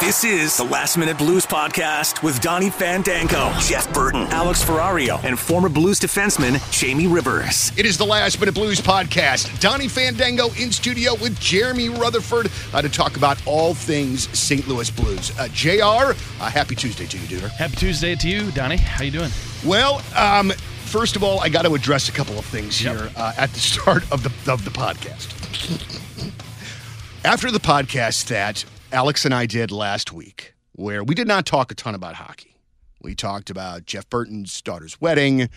This is the Last Minute Blues Podcast with Donny Fandango, Jeff Burton, Alex Ferrario, and former Blues defenseman Jamie Rivers. It is the Last Minute Blues podcast. Donny Fandango in studio with Jeremy Rutherford uh, to talk about all things St. Louis Blues. Uh, JR, uh, happy Tuesday to you, dude. Happy Tuesday to you, Donny. How you doing? Well, um, first of all, I got to address a couple of things Yep. here uh, at the start of the of the podcast. After the podcast that Alex and I did last week, where we did not talk a ton about hockey, we talked about Jeff Burton's daughter's wedding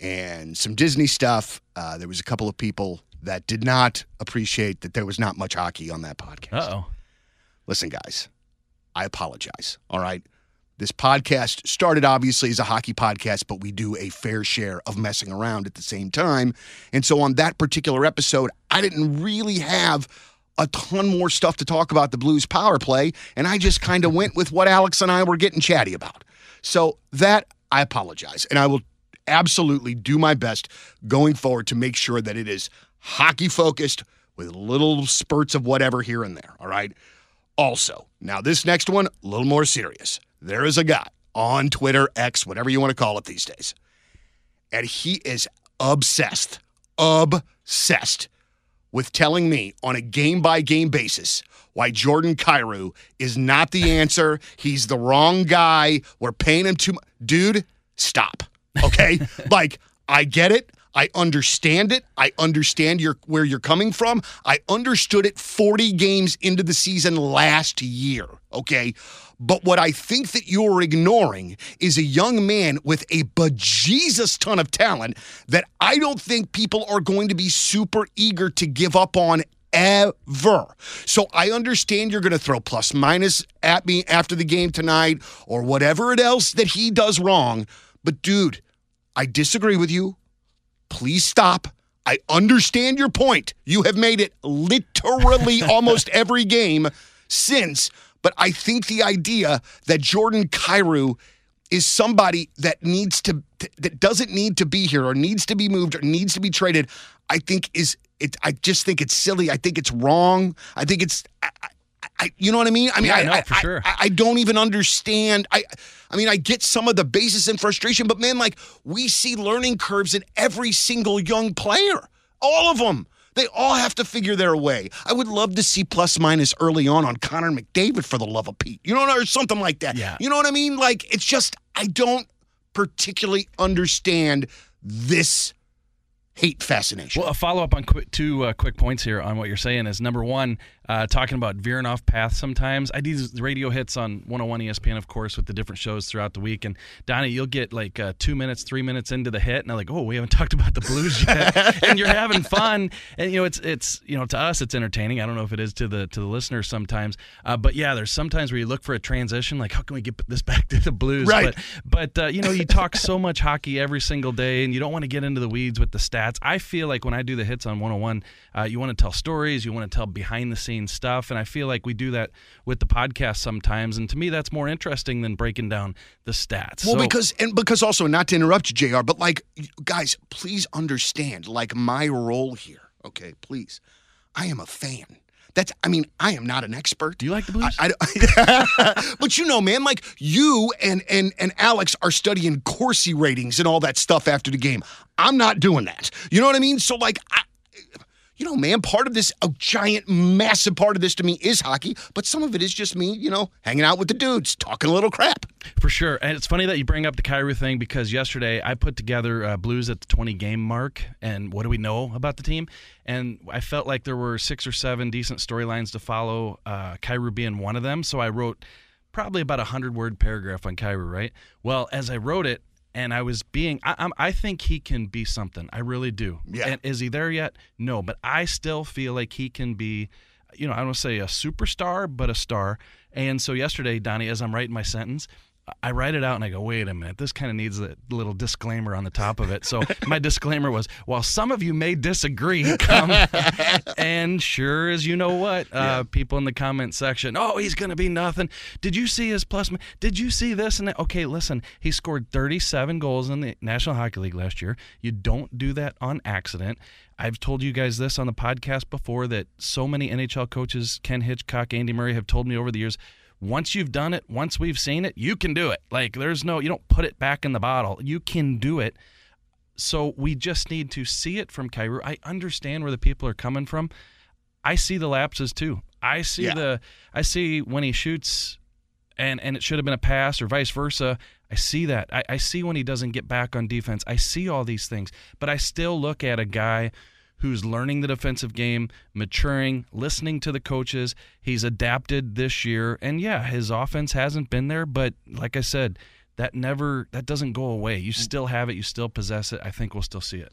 and some Disney stuff. Uh, there was a couple of people that did not appreciate that there was not much hockey on that podcast. Uh oh. Listen, guys, I apologize. All right. This podcast started obviously as a hockey podcast, but we do a fair share of messing around at the same time. And so on that particular episode, I didn't really have a ton more stuff to talk about the Blues power play. And I just kind of went with what Alex and I were getting chatty about. So that I apologize. And I will absolutely do my best going forward to make sure that it is hockey focused with little spurts of whatever here and there. All right. Also, now this next one, a little more serious. There is a guy on Twitter, X, whatever you want to call it these days, and he is obsessed, obsessed with telling me on a game by game basis why Jordan Kyrou is not the answer. He's the wrong guy. We're paying him too much. Dude, stop. Okay? like, I get it. I understand it. I understand your where you're coming from. I understood it 40 games into the season last year. Okay. But what I think that you're ignoring is a young man with a bejesus ton of talent that I don't think people are going to be super eager to give up on ever. So I understand you're going to throw plus minus at me after the game tonight or whatever it else that he does wrong. But dude, I disagree with you. Please stop. I understand your point. You have made it literally almost every game since, but I think the idea that Jordan Kyrou is somebody that needs to that doesn't need to be here or needs to be moved or needs to be traded, I think is it I just think it's silly. I think it's wrong. I think it's I, I, you know what I mean? I mean, Yeah, I, no, I- sure. I, I don't even understand. I I mean, I get some of the basis and frustration, but man, like we see learning curves in every single young player. All of them. They all have to figure their way. I would love to see plus minus early on on Connor McDavid for the love of Pete. You know, or something like that. Yeah. You know what I mean? Like it's just I don't particularly understand this hate fascination. Well, a follow up on quick, two uh, quick points here on what you're saying is number one, uh, talking about veering off path sometimes. I do these radio hits on 101 ESPN, of course, with the different shows throughout the week. And Donny, you'll get like uh, two minutes, three minutes into the hit, and I'm like, oh, we haven't talked about the Blues yet. and you're having fun. And, you know, it's, it's, you know, to us, it's entertaining. I don't know if it is to the, to the listeners sometimes. Uh, but yeah, there's sometimes where you look for a transition, like, how can we get this back to the Blues? Right. But, but uh, you know, you talk so much hockey every single day, and you don't want to get into the weeds with the stats. I feel like when I do the hits on 101, uh, you want to tell stories, you want to tell behind the scenes stuff, and I feel like we do that with the podcast sometimes. And to me, that's more interesting than breaking down the stats. Well, So- because and because also not to interrupt you, Jr. But like, guys, please understand, like my role here. Okay, please, I am a fan. That's, I mean, I am not an expert. do you like the Blues? I, I- but you know, man, like you and and and Alex are studying Corsi ratings and all that stuff after the game. I'm not doing that. You know what I mean? So like, I, you know, man, part of this, a giant, massive part of this to me is hockey, but some of it is just me, you know, hanging out with the dudes, talking a little crap. For sure. And it's funny that you bring up the Kyrou thing because yesterday I put together uh, Blues at the 20 game mark and what do we know about the team? And I felt like there were six or seven decent storylines to follow, uh, being one of them. So I wrote probably about a 100 word paragraph on Kyrou, right? Well, as I wrote it, and I was being, I, I'm, I think he can be something. I really do. Yeah. And is he there yet? No, but I still feel like he can be, you know, I don't want to say a superstar, but a star. And so yesterday, Donny, as I'm writing my sentence, I write it out and I go, wait a minute, this kind of needs a little disclaimer on the top of it. So my disclaimer was, while some of you may disagree, come, and sure as you know what, uh, people in the comment section, oh, he's going to be nothing. Did you see his plus? Did you see this and that? Okay, listen, he scored 37 goals in the National Hockey League last year. You don't do that on accident. I've told you guys this on the podcast before that so many NHL coaches, Ken Hitchcock, Andy Murray, have told me over the years once you've done it, once we've seen it, you can do it. Like there's no, you don't put it back in the bottle. You can do it. So we just need to see it from Kyrou. I understand where the people are coming from. I see the lapses too. I see Yeah. the I see when he shoots and and it should have been a pass or vice versa. I see that. I, I see when he doesn't get back on defense. I see all these things. But I still look at a guy who's learning the defensive game, maturing, listening to the coaches. He's adapted this year. And yeah, his offense hasn't been there, but like I said, that never that doesn't go away. You still have it, you still possess it. I think we'll still see it.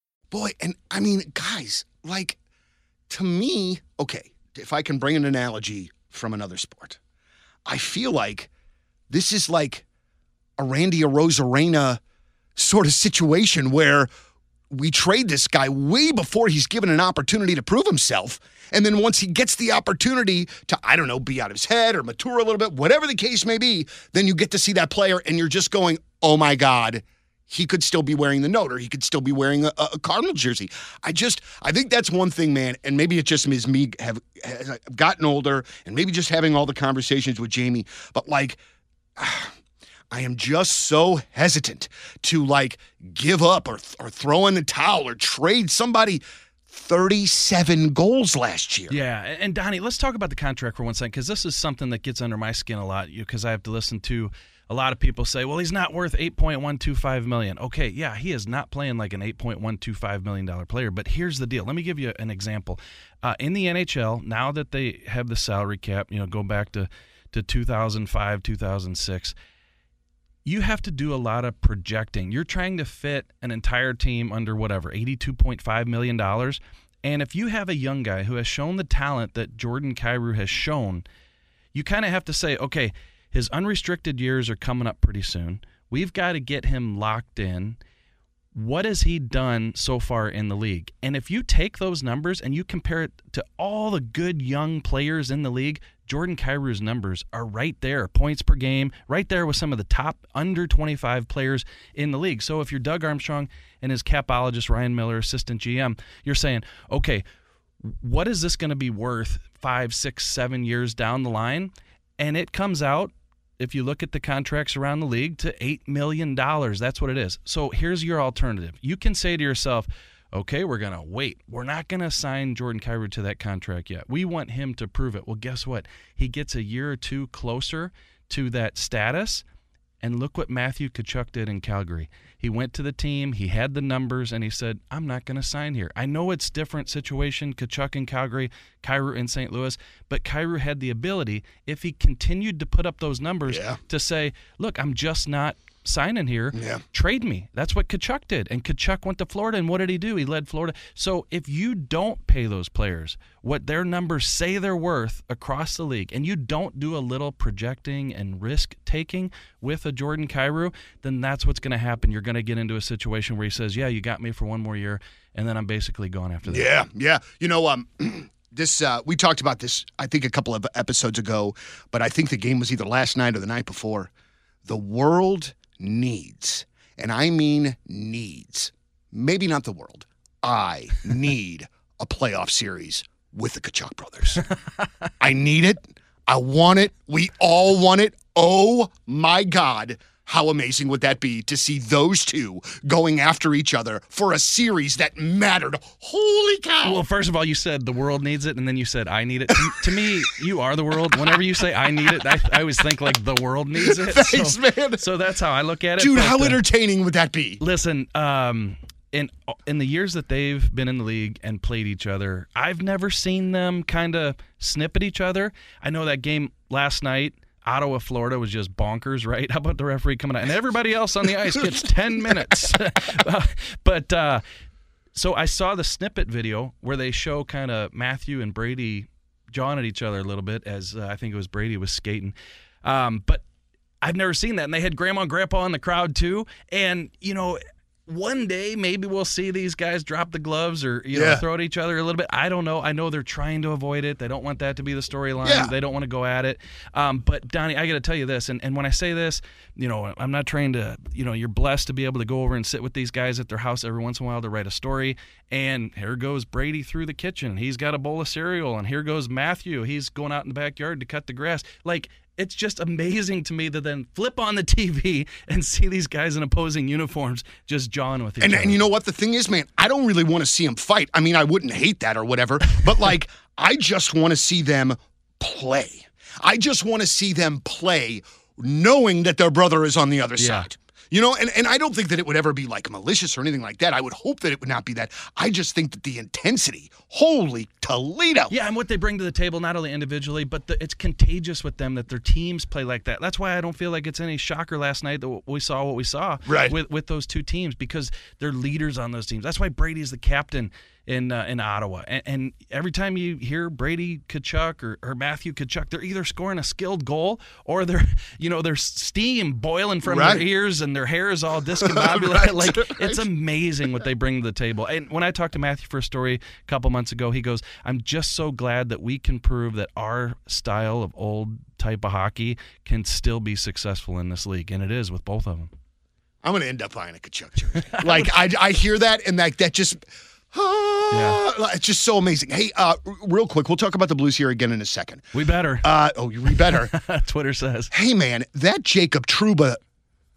Boy, and I mean, guys, like to me, okay, if I can bring an analogy from another sport, I feel like this is like a Randy Arozarena sort of situation where we trade this guy way before he's given an opportunity to prove himself. And then once he gets the opportunity to, I don't know, be out of his head or mature a little bit, whatever the case may be, then you get to see that player and you're just going, oh my God, he could still be wearing the note or he could still be wearing a, a Cardinal jersey. I just, I think that's one thing, man. And maybe it just is me have, gotten older and maybe just having all the conversations with Jamie. But like, I am just so hesitant to like give up or, or throw in the towel or trade somebody 37 goals last year. Yeah, and Donny, let's talk about the contract for one second because this is something that gets under my skin a lot. You Because I have to listen to a lot of people say, "Well, he's not worth 8.125 million." Okay, yeah, he is not playing like an 8.125 million dollar player. But here's the deal. Let me give you an example. Uh, in the NHL, now that they have the salary cap, you know, go back to to 2005, 2006 you have to do a lot of projecting. You're trying to fit an entire team under whatever, $82.5 million. And if you have a young guy who has shown the talent that Jordan Kyrou has shown, you kind of have to say, okay, his unrestricted years are coming up pretty soon. We've got to get him locked in. What has he done so far in the league? And if you take those numbers and you compare it to all the good young players in the league, Jordan Kyrou's numbers are right there, points per game, right there with some of the top under 25 players in the league. So if you're Doug Armstrong and his capologist Ryan Miller, assistant GM, you're saying, okay, what is this going to be worth five, six, seven years down the line? And it comes out, if you look at the contracts around the league, to $8 million. That's what it is. So here's your alternative. You can say to yourself, okay, we're going to wait. We're not going to sign Jordan Kyrou to that contract yet. We want him to prove it. Well, guess what? He gets a year or two closer to that status. And look what Matthew Tkachuk did in Calgary. He went to the team, he had the numbers, and he said, I'm not going to sign here. I know it's different situation, Tkachuk in Calgary, Kyrou in St. Louis, but Kyrou had the ability, if he continued to put up those numbers, Yeah. to say, look, I'm just not signing here. Yeah. Trade me. That's what Tkachuk did. And Tkachuk went to Florida, and what did he do? He led Florida. So if you don't pay those players what their numbers say they're worth across the league, and you don't do a little projecting and risk taking with a Jordan Kyrou, then that's what's going to happen. You're going to get into a situation where he says, "Yeah, you got me for one more year," and then I'm basically gone after that. Yeah, yeah. You know, um, this uh, we talked about this. I think a couple of episodes ago, but I think the game was either last night or the night before. The world needs, and I mean needs, maybe not the world. I need a playoff series with the Tkachuk brothers. I need it. I want it. We all want it. Oh my God. How amazing would that be to see those two going after each other for a series that mattered? Holy cow. Well, first of all, you said the world needs it, and then you said I need it. To, to me, you are the world. Whenever you say I need it, I, I always think like the world needs it. Thanks, so, man. So that's how I look at it. Dude, but, how uh, entertaining would that be? Listen, um, in in the years that they've been in the league and played each other, I've never seen them kind of snip at each other. I know that game last night. Ottawa, Florida was just bonkers, right? How about the referee coming out? And everybody else on the ice gets 10 minutes. but uh, so I saw the snippet video where they show kind of Matthew and Brady jawing at each other a little bit as uh, I think it was Brady was skating. Um, but I've never seen that. And they had grandma and grandpa in the crowd too. And, you know, one day maybe we'll see these guys drop the gloves or you know Yeah. throw at each other a little bit. I don't know. I know they're trying to avoid it. They don't want that to be the storyline. Yeah. They don't want to go at it. Um, but Donnie, I got to tell you this, and, and when I say this, you know, I'm not trying to. You know, you're blessed to be able to go over and sit with these guys at their house every once in a while to write a story. And here goes Brady through the kitchen. He's got a bowl of cereal, and here goes Matthew. He's going out in the backyard to cut the grass. Like it's just amazing to me to then flip on the TV and see these guys in opposing uniforms just jawing with each And, other. and you know what the thing is, man? I don't really want to see them fight. I mean, I wouldn't hate that or whatever, but like, I just want to see them play. I just want to see them play knowing that their brother is on the other Yeah. side. You know, and, and I don't think that it would ever be like malicious or anything like that. I would hope that it would not be that. I just think that the intensity, holy Toledo. Yeah, and what they bring to the table, not only individually, but the, it's contagious with them that their teams play like that. That's why I don't feel like it's any shocker last night that we saw what we saw Right. with with those two teams because they're leaders on those teams. That's why Brady's the captain in uh, in Ottawa. And, and every time you hear Brady Tkachuk or, or Matthew Tkachuk, they're either scoring a skilled goal or they're you know there's steam boiling from Right. their ears and their hair is all discombobulated. Right, like right. it's amazing what they bring to the table. And when I talked to Matthew for a story a couple months ago, he goes, "I'm just so glad that we can prove that our style of old type of hockey can still be successful in this league, and it is with both of them." I'm going to end up buying a Tkachuk jersey. like, I, I hear that and like that just. Ah, It's just so amazing. Hey, uh, real quick, we'll talk about the Blues here again in a second. We better. Uh, oh, we better. Twitter says. hey man, that Jacob Trouba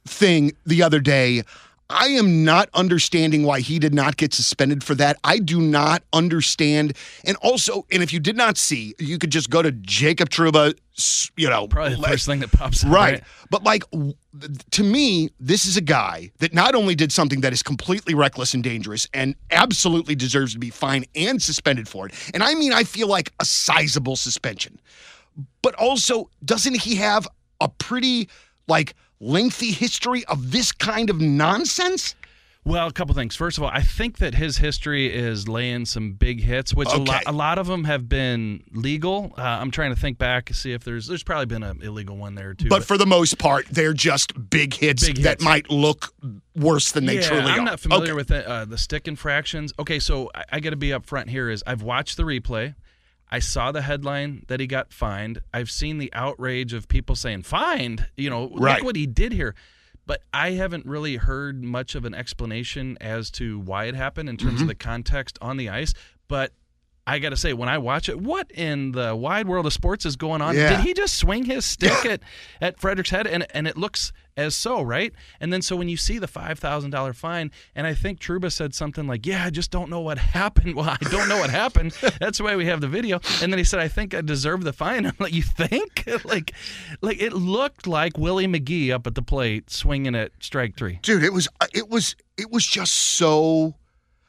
thing the other day, I am not understanding why he did not get suspended for that. I do not understand. And also, and if you did not see, you could just go to Jacob Trouba, you know, Probably the first thing that pops up. Right. But like to me, this is a guy that not only did something that is completely reckless and dangerous and absolutely deserves to be fined and suspended for it. And I mean I feel like a sizable suspension. But also, doesn't he have a pretty like lengthy history of this kind of nonsense? Well, a couple things. First of all, I think that his history is laying some big hits, which a, Okay. lot, a lot of them have been legal. Uh, I'm trying to think back, see if there's there's probably been an illegal one there too. But for the most part, they're just big hits Big that might look worse than they yeah, truly I'm are. not familiar Okay. with the, uh, the stick infractions. Okay, so I, I got to be upfront here. Is I've watched the replay. I saw the headline that he got fined. I've seen the outrage of people saying fined. You know, Right. look what he did here. But I haven't really heard much of an explanation as to why it happened in Mm-hmm. terms of the context on the ice. But I got to say, when I watch it, what in the wide world of sports is going on? Yeah. Did he just swing his stick at, at Frederick's head? And, and it looks as so, right? And then so when you see the $5,000 fine, and I think Trouba said something like, Yeah, I just don't know what happened. Well, I don't know what happened. That's why we have the video. And then he said, I think I deserve the fine. I'm like, You think? like, like it looked like Willie McGee up at the plate swinging at strike three. dude it was uh, it was it was just so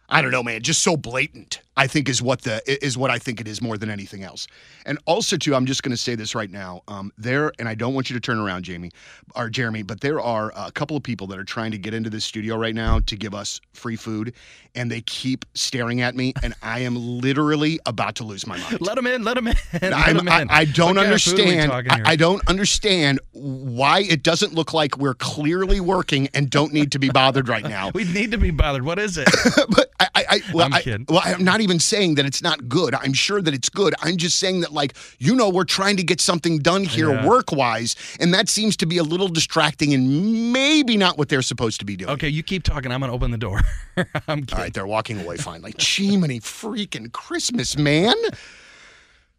i don't know man just so blatant i think is what the is what i think it is more than anything else and also too i'm just going to say this right now um there and i don't want you to turn around jamie or jeremy but there are a couple of people that are trying to get into this studio right now to give us free food and they keep staring at me and i am literally about to lose my mind Let him in. Let him in. Let I'm, him I, in. I don't What kind of food are we understand. I. I don't understand why it doesn't look like we're clearly working and don't need to be bothered right now. we need to be bothered. What is it? but I, I, I, well, I'm kidding. well, I'm not even saying that it's not good. I'm sure that it's good. I'm just saying that, like, you know, we're trying to get something done here Yeah. work wise, and that seems to be a little distracting and maybe not what they're supposed to be doing. Okay, you keep talking. I'm going to open the door. I'm kidding. All right, they're walking away finally. Chimney freaking Christmas, man.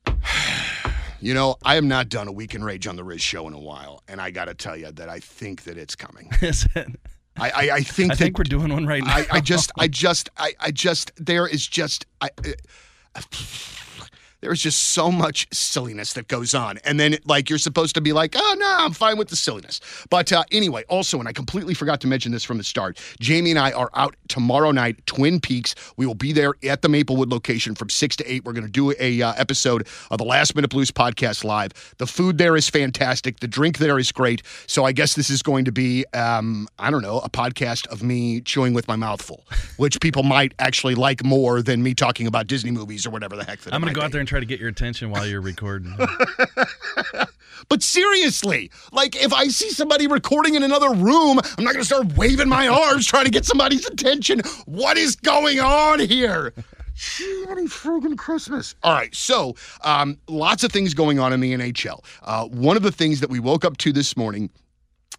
You know, I have not done a weekend rage on the Riz show in a while, and I got to tell you that I think that it's coming. Is it? I, I, I think I that think we're doing one right now. I, I just, I just, I, I just, there is just, I, uh, there is just so much silliness that goes on, and then like you're supposed to be like, oh no, I'm fine with the silliness. But uh, anyway, also, and I completely forgot to mention this from the start. Jamie and I are out tomorrow night, Twin Peaks. We will be there at the Maplewood location from six to eight. We're going to do a uh, episode of the Last Minute Blues podcast live. The food there is fantastic. The drink there is great. So I guess this is going to be, um, I don't know, a podcast of me chewing with my mouth full, which people might actually like more than me talking about Disney movies or whatever the heck. That I'm going to go out there and try to get your attention while you're recording. But seriously, like if I see somebody recording in another room, I'm not going to start waving my arms trying to get somebody's attention. What is going on here? Merry friggin' Christmas. All right, so um, lots of things going on in the NHL. Uh, one of the things that we woke up to this morning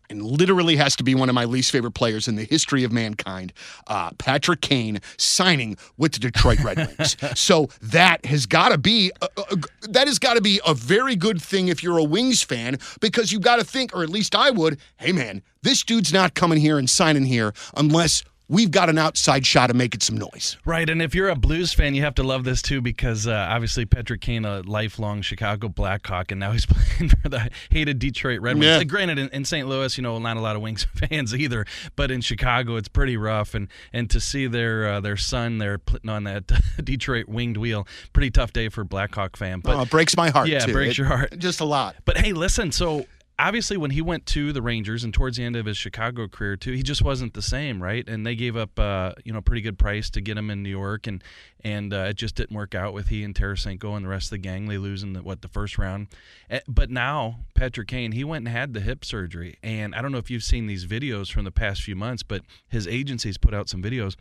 and literally has to be one of my least favorite players in the history of mankind, uh, Patrick Kane signing with the Detroit Red Wings. so that has got to be a, a, that has got to be a very good thing if you're a Wings fan because you've got to think, or at least I would, hey man, this dude's not coming here and signing here unless we've got an outside shot of making some noise. Right, and if you're a Blues fan, you have to love this too because uh, obviously Patrick Kane, a lifelong Chicago Blackhawk, and now he's playing for the hated Detroit Red Wings. Yeah. Like, granted, in, in St. Louis, you know, not a lot of Wings fans either, but in Chicago, it's pretty rough. And and to see their uh, their son there putting on that Detroit winged wheel, pretty tough day for Blackhawk fan. But oh, it breaks my heart. Yeah, it too. breaks your heart. Just a lot. But hey, listen, so obviously when he went to the Rangers and towards the end of his Chicago career too, he just wasn't the same, right? And they gave up uh, you know a pretty good price to get him in New York and and uh, it just didn't work out with he and Tarasenko and the rest of the gang. They lose in the, what the first round. But now Patrick Kane, he went and had the hip surgery, and I don't know if you've seen these videos from the past few months, but his agency's put out some videos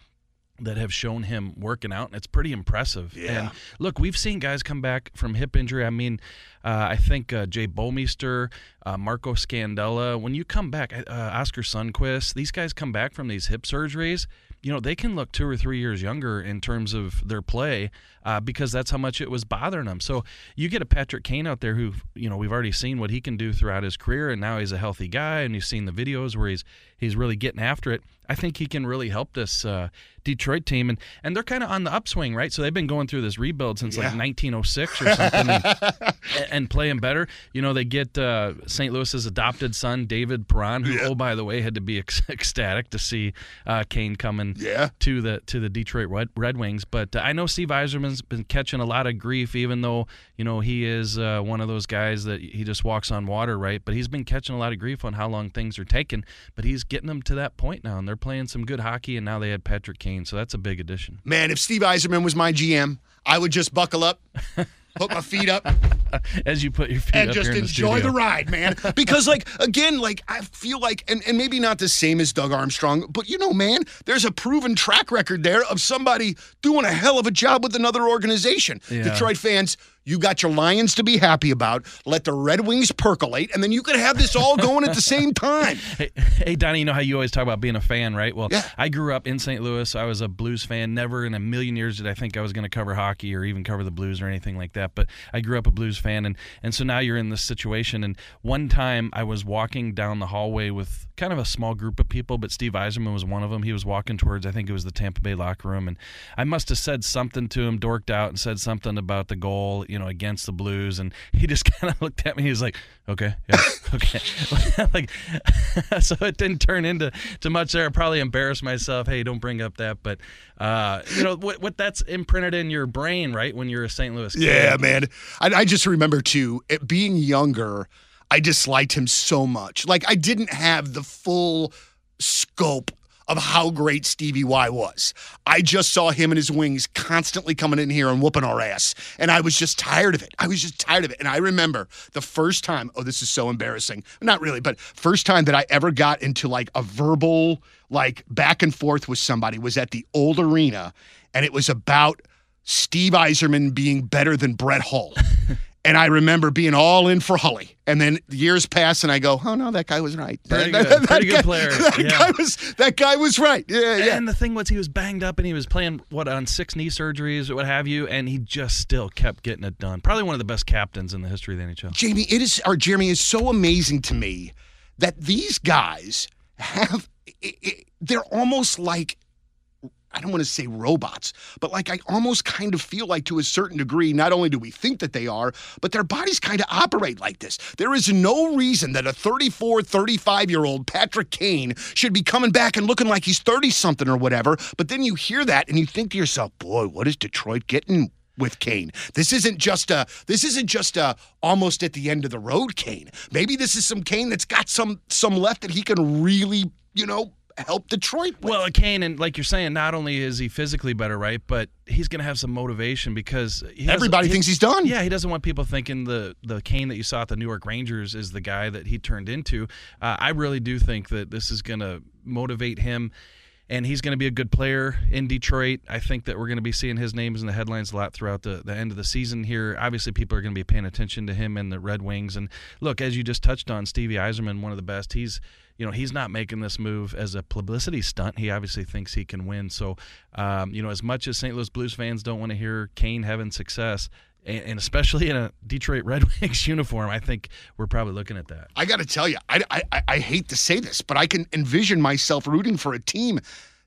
that have shown him working out, and it's pretty impressive. Yeah. And look, we've seen guys come back from hip injury. I mean, uh, I think uh, Jay Bouwmeester, uh, Marco Scandella. When you come back, uh, Oskar Sundqvist, these guys come back from these hip surgeries. You know, they can look two or three years younger in terms of their play uh, because that's how much it was bothering them. So you get a Patrick Kane out there who, you know, we've already seen what he can do throughout his career, and now he's a healthy guy, and you've seen the videos where he's he's really getting after it. I think he can really help this uh, Detroit team, and and they're kind of on the upswing, right? So they've been going through this rebuild since like 1906 or something, and, and playing better. You know, they get uh, St. Louis's adopted son David Perron, who, oh by the way, had to be ec- ecstatic to see uh, Kane coming Yeah. to the to the Detroit Red, Red Wings. But uh, I know Steve Yzerman's been catching a lot of grief, even though you know he is uh, one of those guys that he just walks on water, right? But he's been catching a lot of grief on how long things are taking. But he's getting them to that point now, and they're playing some good hockey. And now they had Patrick Kane, so that's a big addition. Man, if Steve Yzerman was my GM, I would just buckle up, put my feet up, As you put your feet up. and just the enjoy studio. the ride, man. Because, like, again, like, I feel like, and, and maybe not the same as Doug Armstrong, but you know, man, there's a proven track record there of somebody doing a hell of a job with another organization. Yeah. Detroit fans, you got your Lions to be happy about. Let the Red Wings percolate, and then you could have this all going at the same time. Hey, hey, Donny, you know how you always talk about being a fan, right? Well, Yeah. I grew up in St. Louis. So I was a Blues fan. Never in a million years did I think I was going to cover hockey or even cover the Blues or anything like that. But I grew up a Blues fan, and and so now you're in this situation. And one time I was walking down the hallway with kind of a small group of people, but Steve Yzerman was one of them. He was walking towards, I think it was the Tampa Bay locker room, and I must have said something to him, dorked out, and said something about the goal, you know, against the Blues, and he just kind of looked at me. He was like, "Okay, yeah, okay." like, so it didn't turn into too much there. I probably embarrassed myself. Hey, don't bring up that, but uh, you know what? What that's imprinted in your brain, right? When you're a St. Louis kid. Yeah, man. I, I just remember too, it being younger, I disliked him so much. Like I didn't have the full scope of how great Stevie Y was. I just saw him and his wings constantly coming in here and whooping our ass. And I was just tired of it. I was just tired of it. And I remember the first time, oh, this is so embarrassing. Not really, but first time that I ever got into like a verbal, like back and forth with somebody was at the old arena. And it was about Steve Yzerman being better than Brett Hull. And I remember being all in for Hully. And then years pass and I go, oh no, that guy was right. Pretty That- good. that Pretty good guy- player. That Yeah. guy was that guy was right. Yeah, yeah. And the thing was, he was banged up and he was playing what on six knee surgeries or what have you, and he just still kept getting it done. Probably one of the best captains in the history of the NHL. Jamie, it is or Jeremy is so amazing to me that these guys have i i they're almost like I don't want to say robots, but like I almost kind of feel like to a certain degree, not only do we think that they are, but their bodies kind of operate like this. There is no reason that a 34, 35 year old Patrick Kane should be coming back and looking like he's 30 something or whatever. But then you hear that and you think to yourself, boy, what is Detroit getting? with Kane. This isn't just a this isn't just a almost at the end of the road Kane. Maybe this is some Kane that's got some some left that he can really, you know, help Detroit with. Well, Kane, and like you're saying, not only is he physically better, right, but he's going to have some motivation because Everybody he- thinks he's done. Yeah, he doesn't want people thinking the the Kane that you saw at the New York Rangers is the guy that he turned into. Uh, I really do think that this is going to motivate him. And he's going to be a good player in Detroit. I think that we're going to be seeing his names in the headlines a lot throughout the, the end of the season here. Obviously, people are going to be paying attention to him and the Red Wings. And look, as you just touched on, Stevie Yzerman, one of the best. He's you know he's not making this move as a publicity stunt. He obviously thinks he can win. So um, you know, as much as St. Louis Blues fans don't want to hear Kane having success, and, especially in a Detroit Red Wings uniform, I think we're probably looking at that. I got to tell you, I, I, I hate to say this, but I can envision myself rooting for a team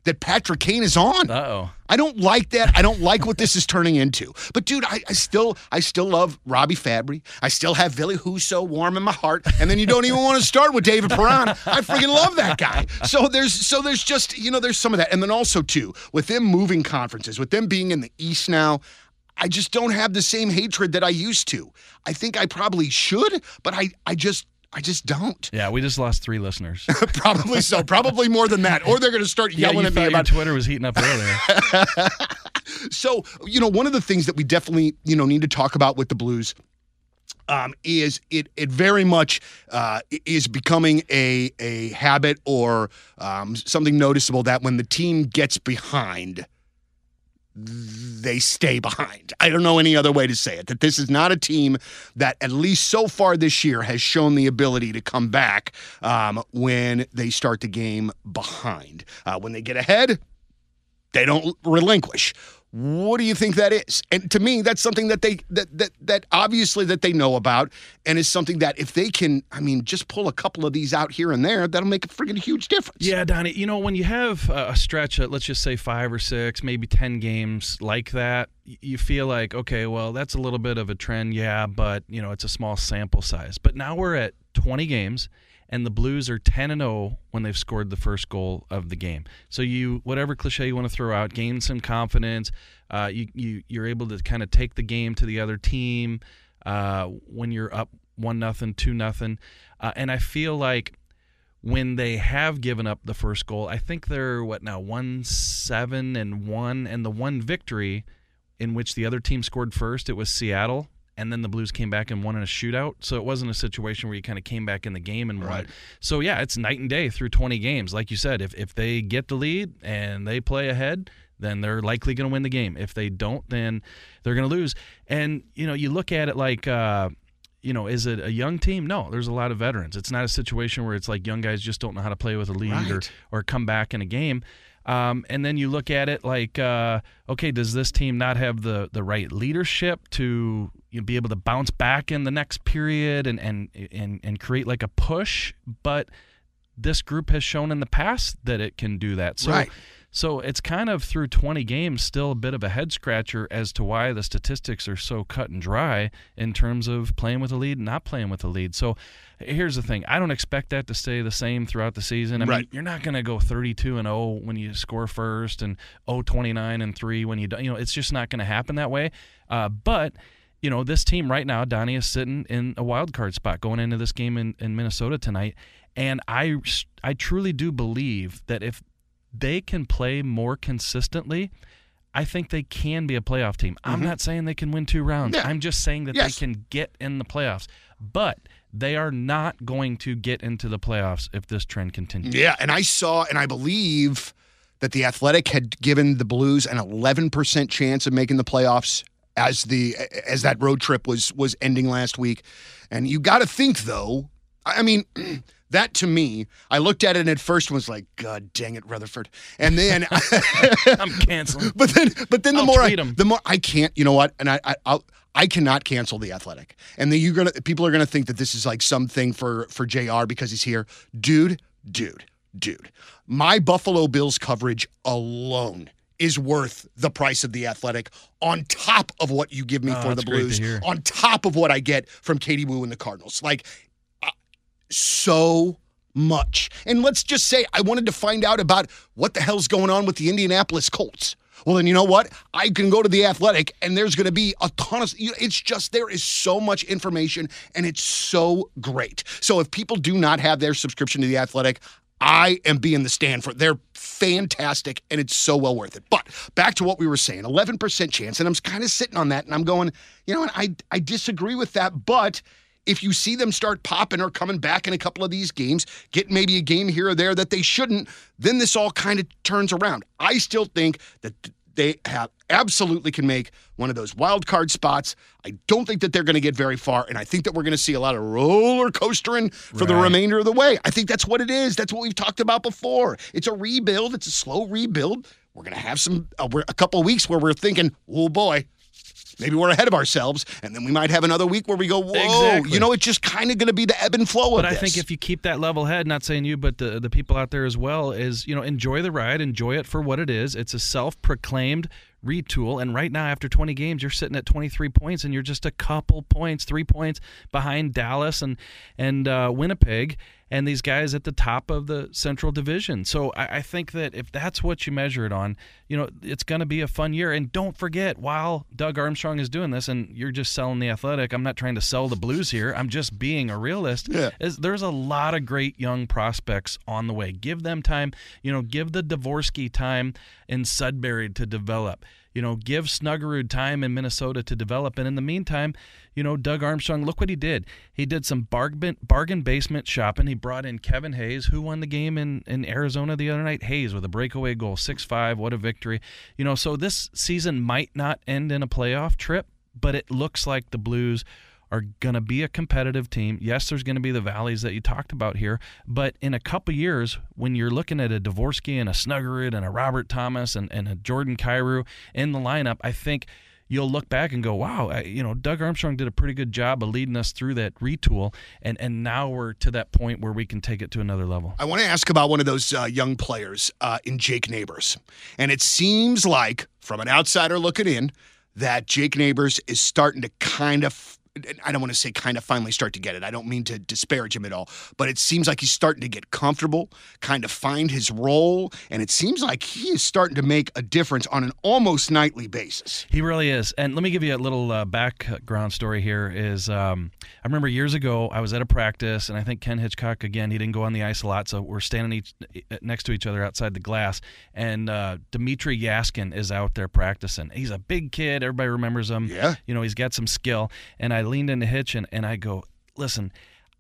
that Patrick Kane is on. Oh. I don't like that. I don't like what this is turning into. But dude, I, I still I still love Robby Fabbri. I still have Billy Huso warm in my heart. And then you don't even want to start with David Perron. I freaking love that guy. So there's so there's just you know there's some of that. And then also too with them moving conferences, with them being in the East now. I just don't have the same hatred that I used to. I think I probably should, but I, I just I just don't. Yeah, we just lost three listeners. Probably so. Probably more than that. Or they're going to start yeah, yelling at me about Twitter was heating up earlier. So, you know, one of the things that we definitely, you know, need to talk about with the Blues um, is it it very much uh, is becoming a a habit or um, something noticeable that when the team gets behind, they stay behind. I don't know any other way to say it. That this is not a team that, at least so far this year, has shown the ability to come back um, when they start the game behind. Uh, when they get ahead, they don't relinquish. What do you think that is? And to me, that's something that they that that that obviously that they know about, and is something that if they can, I mean, just pull a couple of these out here and there, that'll make a freaking huge difference. Yeah, Donny, you know, when you have a stretch of, let's just say, five or six, maybe 10 games like that, you feel like, okay, well, that's a little bit of a trend, yeah, but, you know, it's a small sample size. But now we're at 20 games, and the Blues are 10 and 0 when they've scored the first goal of the game. So you, whatever cliche you want to throw out, gain some confidence. Uh, you, you, you're able to kind of take the game to the other team uh, when you're up one nothing, two nothing, uh, and I feel like when they have given up the first goal. I think they're what now one seven and one, and the one victory in which the other team scored first, it was Seattle, and then the Blues came back and won in a shootout. So it wasn't a situation where you kind of came back in the game and won. Right. So yeah, it's night and day through 20 games. Like you said, if if they get the lead and they play ahead. Then they're likely going to win the game. If they don't, then they're going to lose. And you know, you look at it like uh, you know, is it a young team? No, there's a lot of veterans. It's not a situation where it's like young guys just don't know how to play with a lead or or come back in a game. Um, and then you look at it like, uh, okay, does this team not have the the right leadership to you know, be able to bounce back in the next period and and and and create like a push? But this group has shown in the past that it can do that. So Right. So it's kind of through 20 games still a bit of a head scratcher as to why the statistics are so cut and dry in terms of playing with a lead and not playing with a lead. So here's the thing. I don't expect that to stay the same throughout the season. I mean, you're not going to go 32 and 0 when you score first and 0 29 and 3 when you don't, you know, it's just not going to happen that way. Uh, but you know, this team right now, Donny is sitting in a wild card spot going into this game in, in Minnesota tonight. And I, I truly do believe that if they can play more consistently, I think they can be a playoff team. I'm not saying they can win two rounds. Mm-hmm. Yeah. I'm just saying that Yes. they can get in the playoffs. But they are not going to get into the playoffs if this trend continues. Yeah, and I saw, and I believe that the Athletic had given the Blues an 11% chance of making the playoffs as the as that road trip was was ending last week. And you got to think though, I mean. That to me, I looked at it and at first was like, God dang it, Rutherford. And then, I'm canceling. but then, but then the I'll more I, the more I can't, you know what? And I, I, I'll, I cannot cancel the Athletic. And then you're gonna, people are gonna think that this is like something for for Jr. because he's here, dude, dude, dude. My Buffalo Bills coverage alone is worth the price of the Athletic on top of what you give me Oh, for the that's great to Blues, on top of what I get from Katie Woo and the Cardinals. Like so much. And let's just say I wanted to find out about what the hell's going on with the Indianapolis Colts. Well, then you know what? I can go to the Athletic, and there's going to be a ton of. It's just there is so much information, and it's so great. So if people do not have their subscription to the Athletic, I am being the stand for. They're fantastic and it's so well worth it. But back to what we were saying 11% chance. And I'm kind of sitting on that and I'm going, you know what? I, I disagree with that. But if you see them start popping or coming back in a couple of these games, get maybe a game here or there that they shouldn't, then this all kind of turns around. I still think that they have absolutely can make one of those wild card spots. I don't think that they're going to get very far, and I think that we're going to see a lot of roller coastering for right. the remainder of the way. I think that's what it is. That's what we've talked about before. It's a rebuild. It's a slow rebuild. We're going to have some uh, a couple of weeks where we're thinking, oh boy, maybe we're ahead of ourselves, and then we might have another week where we go, whoa, exactly. you know, it's just kind of going to be the ebb and flow but of But I think if you keep that level head, not saying you, but the the people out there as well, is you know enjoy the ride, enjoy it for what it is. It's a self-proclaimed retool. And right now, after 20 games, you're sitting at 23 points, and you're just a couple points, three points behind Dallas and and uh, Winnipeg, and these guys at the top of the Central Division. So I, I think that if that's what you measure it on, you know, it's going to be a fun year. And don't forget, while Doug Armstrong is doing this, and you're just selling the Athletic, I'm not trying to sell the Blues here. I'm just being a realist. Yeah. Is there's a lot of great young prospects on the way. Give them time. You know, give the Dvorsky time and Sudbury to develop you know, give Snuggerud time in Minnesota to develop. And in the meantime, you know, Doug Armstrong, look what he did. He did some bargain, bargain basement shopping. He brought in Kevin Hayes, who won the game in, in Arizona the other night. Hayes with a breakaway goal, 6 5. What a victory. You know, so this season might not end in a playoff trip, but it looks like the Blues are going to be a competitive team. Yes, there's going to be the valleys that you talked about here, but in a couple years, when you're looking at a Dvorsky and a Snuggerud and a Robert Thomas and, and a Jordan Kyrou in the lineup, I think you'll look back and go, wow, I, you know, Doug Armstrong did a pretty good job of leading us through that retool, and and now we're to that point where we can take it to another level. I want to ask about one of those uh, young players uh, in Jake Neighbours, and it seems like from an outsider looking in that Jake Neighbours is starting to kind of I don't want to say kind of finally start to get it. I don't mean to disparage him at all, but it seems like he's starting to get comfortable, kind of find his role, and it seems like he is starting to make a difference on an almost nightly basis. He really is. And let me give you a little uh, background story here is um, I remember years ago I was at a practice and I think Ken Hitchcock again, he didn't go on the ice a lot, so we're standing each, next to each other outside the glass and uh, Dmitrij Jaskin is out there practicing. He's a big kid, everybody remembers him. Yeah. You know, he's got some skill and I leaned into Hitch and, and I go, listen,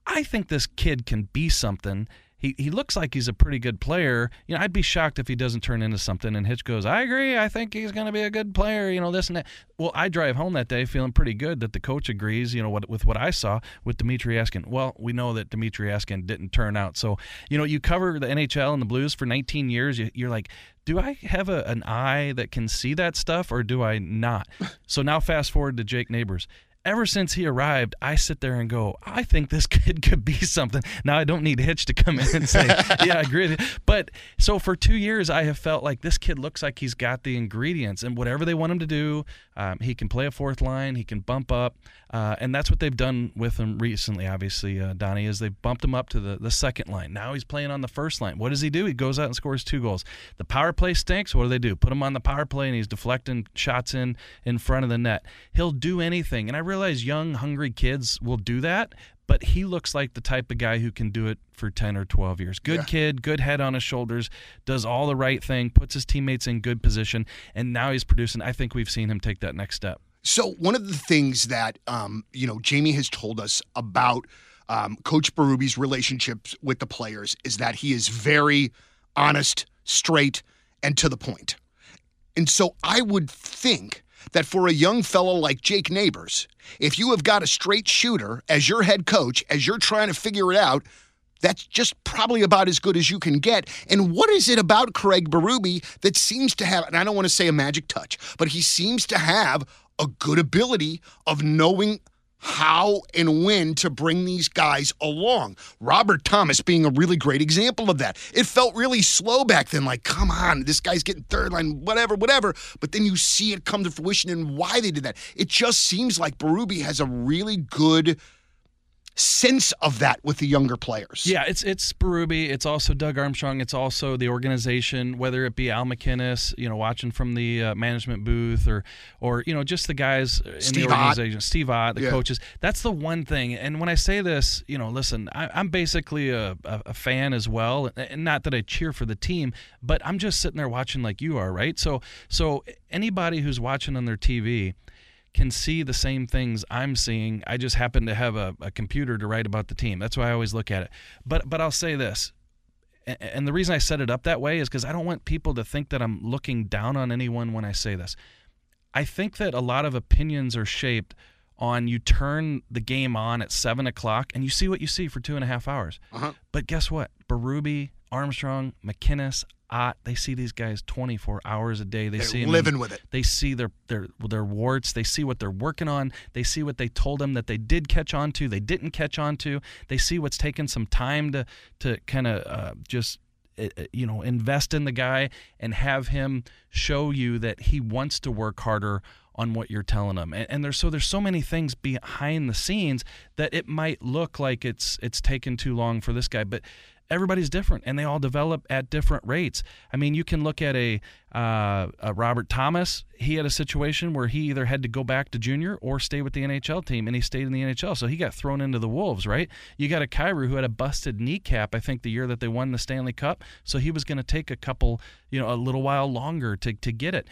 I think this kid can be something. He, he looks like he's a pretty good player. You know, I'd be shocked if he doesn't turn into something. And Hitch goes, I agree. I think he's going to be a good player. You know, this and that. Well, I drive home that day feeling pretty good that the coach agrees. You know, what, with what I saw with Dmitrij Jaskin. Well, we know that Dmitrij Jaskin didn't turn out. So, you know, you cover the NHL and the Blues for 19 years. You, you're like, do I have a, an eye that can see that stuff or do I not? So now fast forward to Jake Neighbors ever since he arrived, I sit there and go, I think this kid could be something. Now I don't need Hitch to come in and say, Yeah, I agree. But so for two years, I have felt like this kid looks like he's got the ingredients, and whatever they want him to do, um, he can play a fourth line, he can bump up, uh, and that's what they've done with him recently. Obviously, uh, Donny is they've bumped him up to the the second line. Now he's playing on the first line. What does he do? He goes out and scores two goals. The power play stinks. What do they do? Put him on the power play, and he's deflecting shots in in front of the net. He'll do anything, and I realize young, hungry kids will do that, but he looks like the type of guy who can do it for 10 or 12 years. Good yeah. kid, good head on his shoulders, does all the right thing, puts his teammates in good position, and now he's producing. I think we've seen him take that next step. So, one of the things that, um, you know, Jamie has told us about um, Coach Berube's relationships with the players is that he is very honest, straight, and to the point. And so I would think that for a young fellow like Jake Neighbours, if you have got a straight shooter as your head coach, as you're trying to figure it out, that's just probably about as good as you can get. And what is it about Craig Berube that seems to have, and I don't want to say a magic touch, but he seems to have a good ability of knowing how and when to bring these guys along. Robert Thomas being a really great example of that. It felt really slow back then, like, come on, this guy's getting third line, whatever, whatever. But then you see it come to fruition and why they did that. It just seems like Berube has a really good sense of that with the younger players. Yeah, it's it's Berube. It's also Doug Armstrong. It's also the organization, whether it be Al MacInnis, you know, watching from the uh, management booth, or or you know, just the guys in Steve the Ott. organization, Steve Ott, the Yeah. coaches. That's the one thing. And when I say this, you know, listen, I, I'm basically a, a, a fan as well, and not that I cheer for the team, but I'm just sitting there watching like you are, right? So so anybody who's watching on their TV can see the same things I'm seeing. I just happen to have a, a computer to write about the team. That's why I always look at it. But but I'll say this. And the reason I set it up that way is because I don't want people to think that I'm looking down on anyone when I say this. I think that a lot of opinions are shaped on you turn the game on at seven o'clock and you see what you see for two and a half hours. Uh-huh. But guess what? Berube, Armstrong, MacInnis, Ott, they see these guys 24 hours a day. They They're see 'em in- living with it. they see their their their warts. They see what they're working on. They see what they told them that they did catch on to. They didn't catch on to. They see what's taken some time to to kind of uh, just uh, uh, you know invest in the guy and have him show you that he wants to work harder on what you're telling him. And, and there's so there's so many things behind the scenes that it might look like it's it's taken too long for this guy, but everybody's different and they all develop at different rates. I mean, you can look at a, uh, a Robert Thomas. He had a situation where he either had to go back to junior or stay with the NHL team, and he stayed in the NHL. So he got thrown into the Wolves, right? You got a Kyrou who had a busted kneecap, I think, the year that they won the Stanley Cup. So he was going to take a couple, you know, a little while longer to, to get it.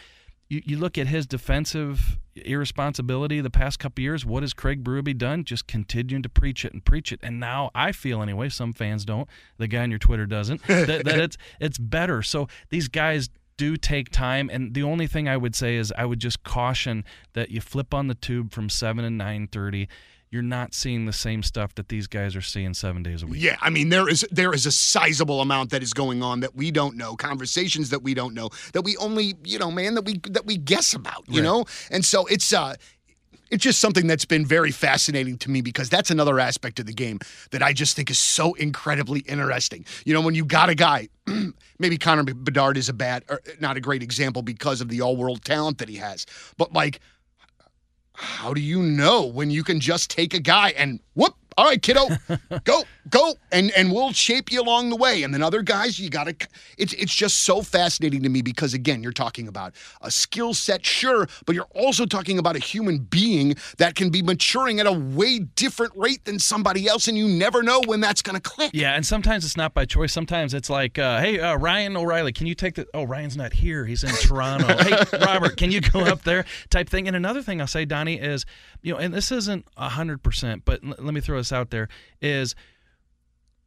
You, you look at his defensive irresponsibility the past couple years. What has Craig Berube done? Just continuing to preach it and preach it. And now I feel anyway. Some fans don't. The guy on your Twitter doesn't. that, that it's it's better. So these guys do take time. And the only thing I would say is I would just caution that you flip on the tube from seven and nine thirty. You're not seeing the same stuff that these guys are seeing seven days a week. Yeah, I mean there is there is a sizable amount that is going on that we don't know, conversations that we don't know, that we only, you know, man, that we that we guess about, you Right. know? And so it's uh it's just something that's been very fascinating to me because that's another aspect of the game that I just think is so incredibly interesting. You know, when you got a guy, maybe Connor Bedard is a bad or not a great example because of the all-world talent that he has. But like how do you know when you can just take a guy and whoop all right kiddo go go and and we'll shape you along the way and then other guys you gotta it's it's just so fascinating to me because again you're talking about a skill set sure but you're also talking about a human being that can be maturing at a way different rate than somebody else and you never know when that's gonna click Yeah, and sometimes it's not by choice. Sometimes it's like, uh, hey, uh, Ryan O'Reilly, can you take the? Oh, Ryan's not here. He's in Toronto. hey, Robert, can you go up there? Type thing. And another thing I'll say, Donny, is you know, and this isn't hundred percent, but l- let me throw this out there: is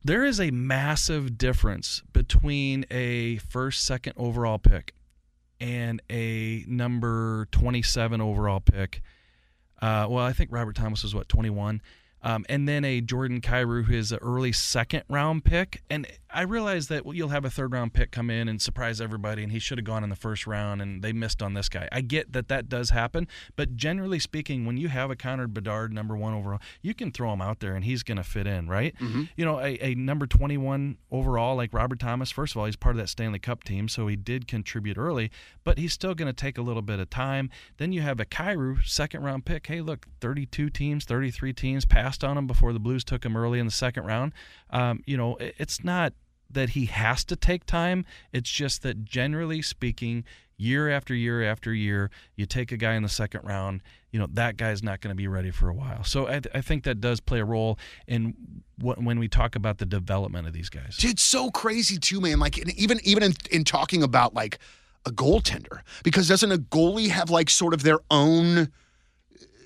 there is a massive difference between a first, second overall pick and a number twenty-seven overall pick. Uh, well, I think Robert Thomas was what 21. Um, and then a Jordan Kyrou, who is an early second round pick. And I realize that well, you'll have a third round pick come in and surprise everybody, and he should have gone in the first round, and they missed on this guy. I get that that does happen, but generally speaking, when you have a Connor Bedard number one overall, you can throw him out there and he's going to fit in, right? You know, a, a number 21 overall like Robert Thomas, first of all, he's part of that Stanley Cup team, so he did contribute early, but he's still going to take a little bit of time. Then you have a Kyrou second round pick. Hey, look, 32 teams, 33 teams passed on him before the Blues took him early in the second round. Um, you know, it- it's not that he has to take time. It's just that generally speaking, year after year after year, you take a guy in the second round, you know, that guy's not going to be ready for a while. So I, I think that does play a role in what, when we talk about the development of these guys. It's so crazy too, man. Like even even in, in talking about like a goaltender, because doesn't a goalie have like sort of their own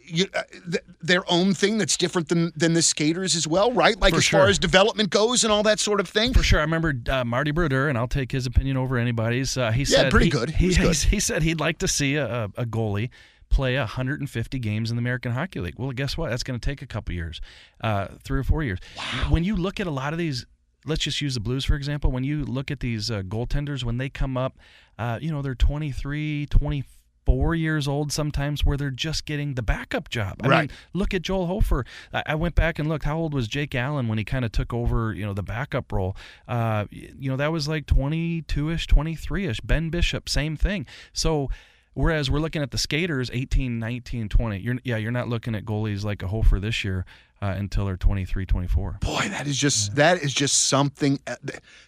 you, uh, th- their own thing that's different than than the skaters as well, right? Like For as sure. far as development goes and all that sort of thing. For sure, I remember uh, Marty Brodeur, and I'll take his opinion over anybody's. Uh, he Yeah, said pretty he- good. He, good. he said he'd like to see a, a goalie play 150 games in the American Hockey League. Well, guess what? That's going to take a couple years, uh, three or four years. When you look at a lot of these, let's just use the Blues for example. When you look at these uh, goaltenders, when they come up, uh, you know they're 23, 24 years old sometimes, where they're just getting the backup job. I Right. mean, look at Joel Hofer. I, I went back and looked. How old was Jake Allen when he kind of took over, you know, the backup role? Uh, you know, that was like 22ish, 23ish. Ben Bishop, same thing. So, whereas we're looking at the skaters, 18, 19, 20. You're yeah, you're not looking at goalies like a Hofer this year. Uh, until they're 23, 24. Boy, that is just that is just something, uh,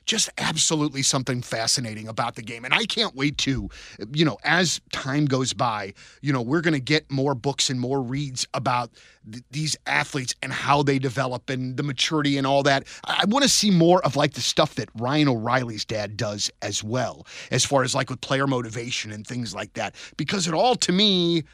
just absolutely something fascinating about the game, and I can't wait to, you know, as time goes by, you know, we're going to get more books and more reads about th- these athletes and how they develop and the maturity and all that. I, I want to see more of like the stuff that Ryan O'Reilly's dad does as well, as far as like with player motivation and things like that, because it all to me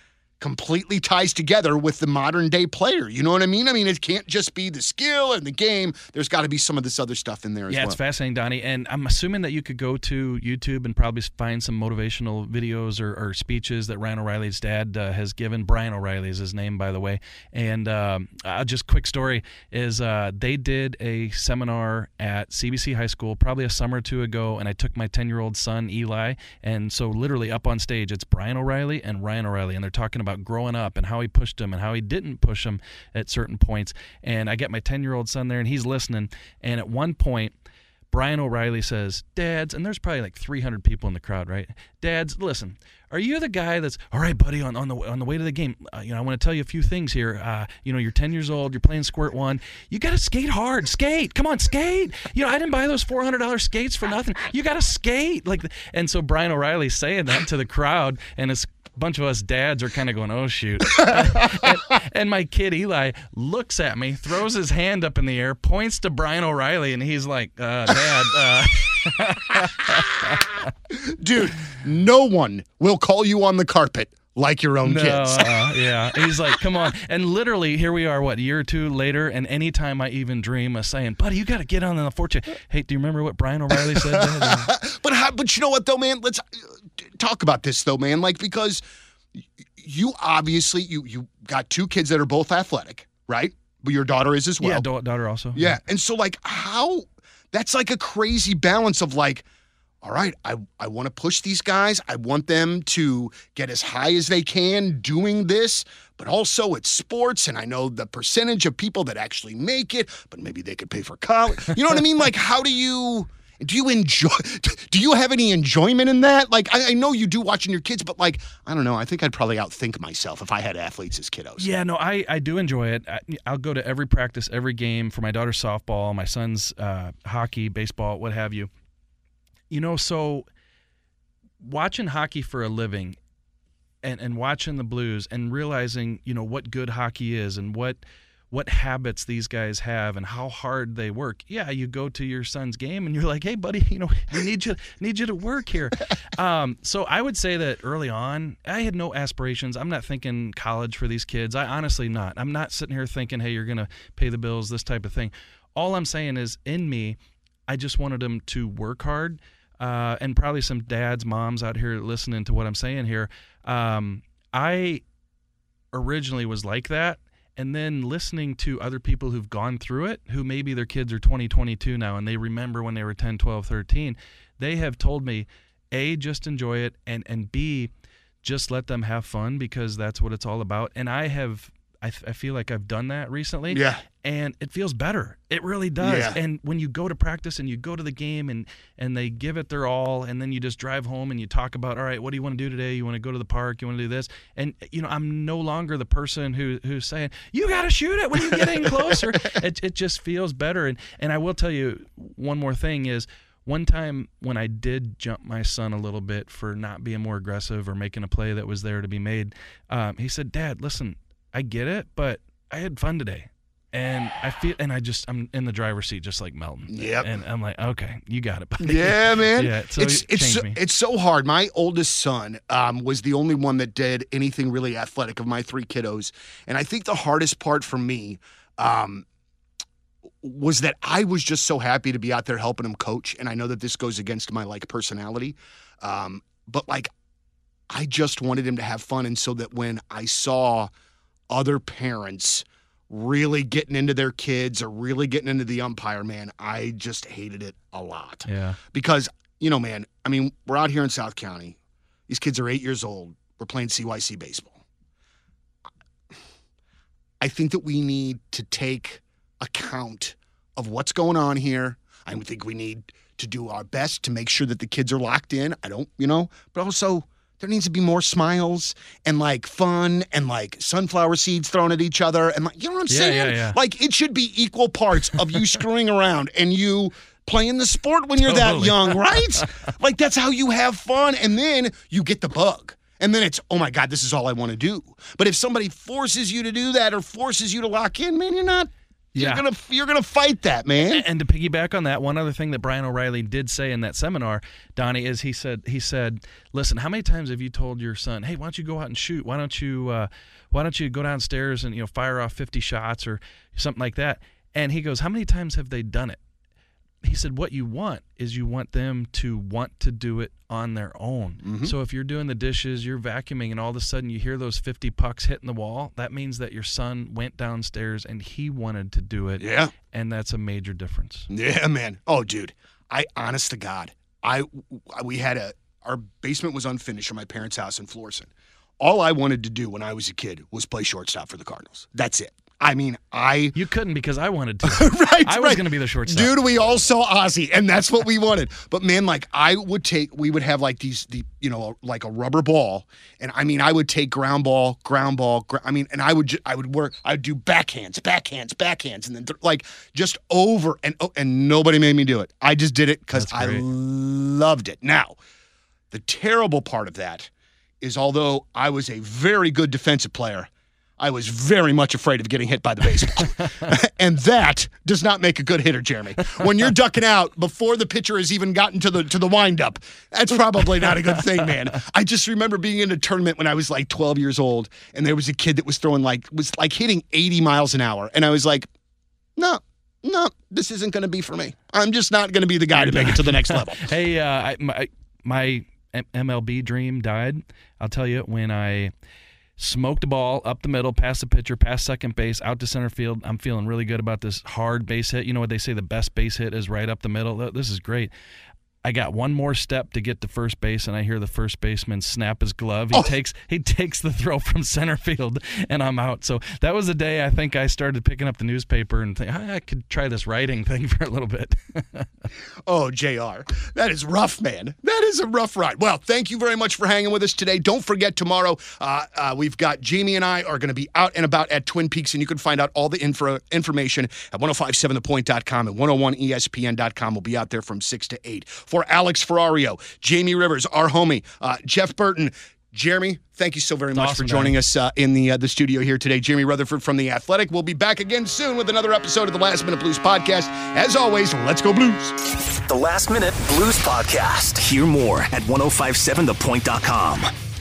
completely ties together with the modern day player. You know what I mean? I mean, it can't just be the skill and the game. There's got to be some of this other stuff in there as Yeah, well. it's fascinating, Donny. And I'm assuming that you could go to YouTube and probably find some motivational videos or, or speeches that Ryan O'Reilly's dad uh, has given. Brian O'Reilly is his name, by the way. And um, uh, just quick story is uh, they did a seminar at CBC High School probably a summer or two ago, and I took my 10 year old son Eli, and so literally up on stage it's Brian O'Reilly and Ryan O'Reilly, and they're talking about growing up and how he pushed him and how he didn't push him at certain points. And I get my 10 year old son there, and he's listening, and at one point. Brian O'Reilly says, Dads, and there's probably like 300 people in the crowd, right? Dads, listen, are you the guy that's all right, buddy? On, on the on the way to the game, uh, you know, I want to tell you a few things here. Uh, you know, you're 10 years old, you're playing Squirt One. You got to skate hard, skate. Come on, skate. You know, I didn't buy those 400 dollars skates for nothing. You got to skate, like. And so Brian O'Reilly's saying that to the crowd, and it's a bunch of us dads are kind of going, "Oh shoot!" and, and my kid Eli looks at me, throws his hand up in the air, points to Brian O'Reilly, and he's like, uh, "Dad." Uh, Dude, no one will call you on the carpet like your own No, kids. uh, yeah. He's like, come on. And literally, here we are, what, a year or two later, and anytime I even dream of saying, buddy, you got to get on the fortune. Hey, do you remember what Brian O'Reilly said? But how, but you know what though, man? Let's talk about this though, man. Like because you obviously you you got two kids that are both athletic, right? But your daughter is as well. yeah, da- daughter also. Yeah. And so like how that's like a crazy balance of like all right, I, I want to push these guys. I want them to get as high as they can doing this, but also it's sports. And I know the percentage of people that actually make it, but maybe they could pay for college. You know what I mean? Like, how do you do you enjoy do you have any enjoyment in that? Like I, I know you do watching your kids, but like, I don't know. I think I'd probably outthink myself if I had athletes as kiddos. Yeah, no, I, I do enjoy it. I, I'll go to every practice, every game for my daughter's softball, my son's uh, hockey, baseball, what have you. You know, so watching hockey for a living and, and watching the Blues and realizing, you know, what good hockey is and what what habits these guys have and how hard they work. Yeah, you go to your son's game and you're like, "Hey, buddy, you know, we need you need you to work here." um, so I would say that early on, I had no aspirations. I'm not thinking college for these kids. I honestly not. I'm not sitting here thinking, "Hey, you're gonna pay the bills," this type of thing. All I'm saying is, in me, I just wanted them to work hard. Uh, and probably some dads, moms out here listening to what I'm saying here. Um, I originally was like that and then listening to other people who've gone through it who maybe their kids are 20 22 now and they remember when they were 10 12 13 they have told me a just enjoy it and and b just let them have fun because that's what it's all about. And i have i, f- I feel like i've done that recently. Yeah. and it feels better. It really does. Yeah. and when you go to practice and you go to the game and and they give it their all and then you just drive home and you talk about all right what do you want to do today? You want to go to the park? You want to do this? And you know i'm no longer the person who who's saying you got to shoot it when you get in closer. It, it just feels better. And and i will tell you one more thing is one time when I did jump my son a little bit for not being more aggressive or making a play that was there to be made, um, he said, "Dad, listen, I get it, but I had fun today." And I feel, and I just, I'm in the driver's seat, just like melting. Yep. And I'm like, okay, you got it, buddy. Yeah, man. Yeah, so it's it's so, me. it's so hard. My oldest son um, was the only one that did anything really athletic of my three kiddos, and I think the hardest part for me um, was that I was just so happy to be out there helping him coach, and I know that this goes against my like personality, um, but like I just wanted him to have fun, and so that when I saw other parents really getting into their kids or really getting into the umpire, man, I just hated it a lot Yeah. because you know, man, I mean, we're out here in South County. These kids are eight years old. We're playing CYC baseball. I think that we need to take account of what's going on here. I think we need to do our best to make sure that the kids are locked in. I don't, you know, but also there needs to be more smiles and like fun and like sunflower seeds thrown at each other and like you know what I'm Yeah, saying? yeah, yeah. Like it should be equal parts of you screwing around and you playing the sport when you're that young, right? like that's how you have fun and then you get the bug. And then it's, oh my God, this is all I want to do. But if somebody forces you to do that or forces you to lock in, man, you're not Yeah. you're gonna you're gonna fight that, man. And to piggyback on that, one other thing that Brian O'Reilly did say in that seminar, Donny, is he said he said, "Listen, how many times have you told your son, hey, why don't you go out and shoot? Why don't you uh, why don't you go downstairs and you know fire off 50 shots or something like that?" And he goes, "How many times have they done it?" He said, "What you want is you want them to want to do it on their own. Mm-hmm. So if you're doing the dishes, you're vacuuming, and all of a sudden you hear those 50 pucks hitting the wall, that means that your son went downstairs and he wanted to do it. Yeah. And that's a major difference. Yeah, man. Oh, dude. I honest to God, I we had a our basement was unfinished in my parents' house in Florissant. All I wanted to do when I was a kid was play shortstop for the Cardinals. That's it. I mean, I You couldn't because I wanted to. right. I was right. going to be the shortstop. Dude, we all saw Ozzie, and that's what we wanted. But man, like I would take, we would have like these, the you know, like a rubber ball, and I mean, I would take ground ball, ground ball. Gr- I mean, and I would, ju- I would work, I would do backhands, backhands, backhands, and then th- like just over and oh, and nobody made me do it. I just did it because I loved it. Now, the terrible part of that is, although I was a very good defensive player. I was very much afraid of getting hit by the baseball. and that does not make a good hitter, Jeremy. When you're ducking out before the pitcher has even gotten to the to the windup, that's probably not a good thing, man. I just remember being in a tournament when I was like 12 years old and there was a kid that was throwing like was like hitting 80 miles an hour and I was like, "No, no, this isn't going to be for me. I'm just not going to be the guy to make it to the next level." Hey, uh, I, my my MLB dream died. I'll tell you when I smoked the ball up the middle, past the pitcher, past second base, out to center field. I'm feeling really good about this hard base hit. You know what they say? The best base hit is right up the middle. This is great. I got one more step to get to first base, and I hear the first baseman snap his glove. He takes he takes the throw from center field, and I'm out. So that was the day I think I started picking up the newspaper and think I could try this writing thing for a little bit. Oh, JR. That is rough, man. That is a rough ride. Well, thank you very much for hanging with us today. Don't forget, tomorrow uh, uh, we've got Jamie and I are going to be out and about at Twin Peaks, and you can find out all the info, information at 1057thepoint.com and 101ESPN.com. We'll be out there from 6 to 8. For Alex Ferrario, Jamie Rivers, our homie, uh, Jeff Burton, Jeremy, thank you so very much awesome, for joining Danny. us uh, in the uh, the studio here today. Jeremy Rutherford from The Athletic. We'll be back again soon with another episode of the Last Minute Blues podcast. As always, let's go Blues. The Last Minute Blues Podcast. Hear more at 1057thepoint.com.